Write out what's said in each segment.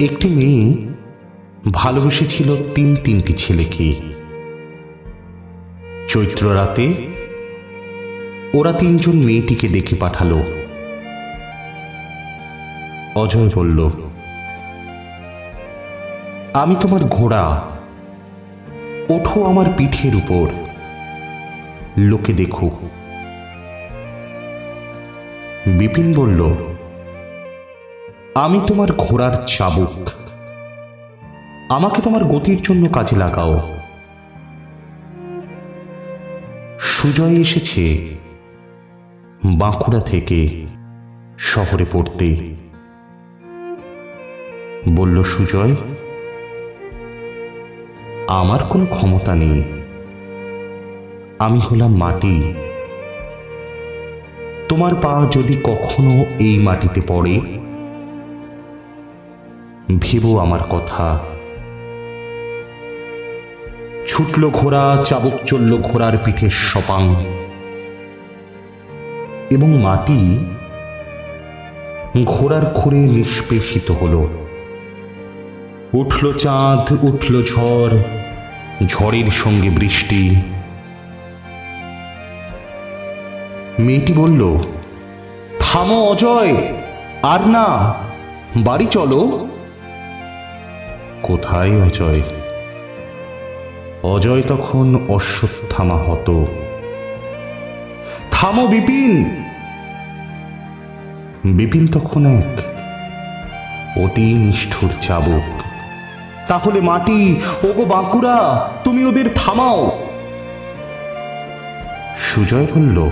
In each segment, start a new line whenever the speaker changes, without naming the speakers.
একটি মেয়ে ভালোবেসেছিল তিন তিনটি ছেলেকে। চৈত্র রাতে ওরা তিনজন মেয়েটিকে ডেকে পাঠালো। অজয় বলল, আমি তোমার ঘোড়া, ওঠো আমার পিঠের উপর, লোকে দেখুক। বিপিন বলল আমি তোমার ঘোড়ার চাবুক। আমাকে তোমার গতির জন্য কাজে লাগাও। সুজয় এসেছে বাঁকুড়া থেকে শহরে পড়তে। বলল, সুজয়, আমার কোনো ক্ষমতা নেই। আমি হলাম মাটি। তোমার পা যদি কখনো এই মাটিতে পড়ে ভেবো আমার কথা। ছুটল ঘোড়া, চাবুক চলল ঘোড়ার পিঠে সপাং। এবং মাটি ঘোড়ার খুঁড়ে নিষ্পেষিত হল। উঠল চাঁদ, উঠল ঝড়, ঝড়ের সঙ্গে বৃষ্টি। মেয়েটি বলল, থামো অজয়, আর না, বাড়ি চলো। কোথায় অজয়? অজয় তখন অশ্বত্থামা হত। থামো বিপিন! বিপিন তখন এক অতি নিষ্ঠুর চাবুক। তাহলে মাটি, ওগো বাঁকুড়া, তুমি ওদের থামাও! সুজয় বলল,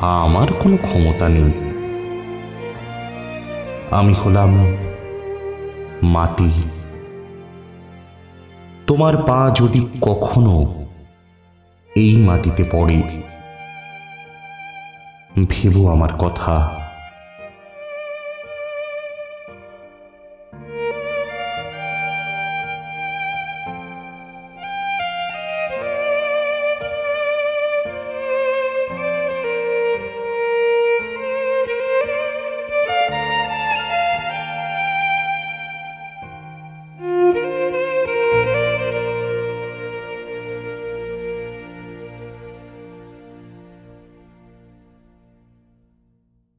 আমার কোনো ক্ষমতা নেই। আমি হলাম মাটি। তোমার পা যদি কখনো এই মাটিতে পড়ে ভেবো আমার কথা।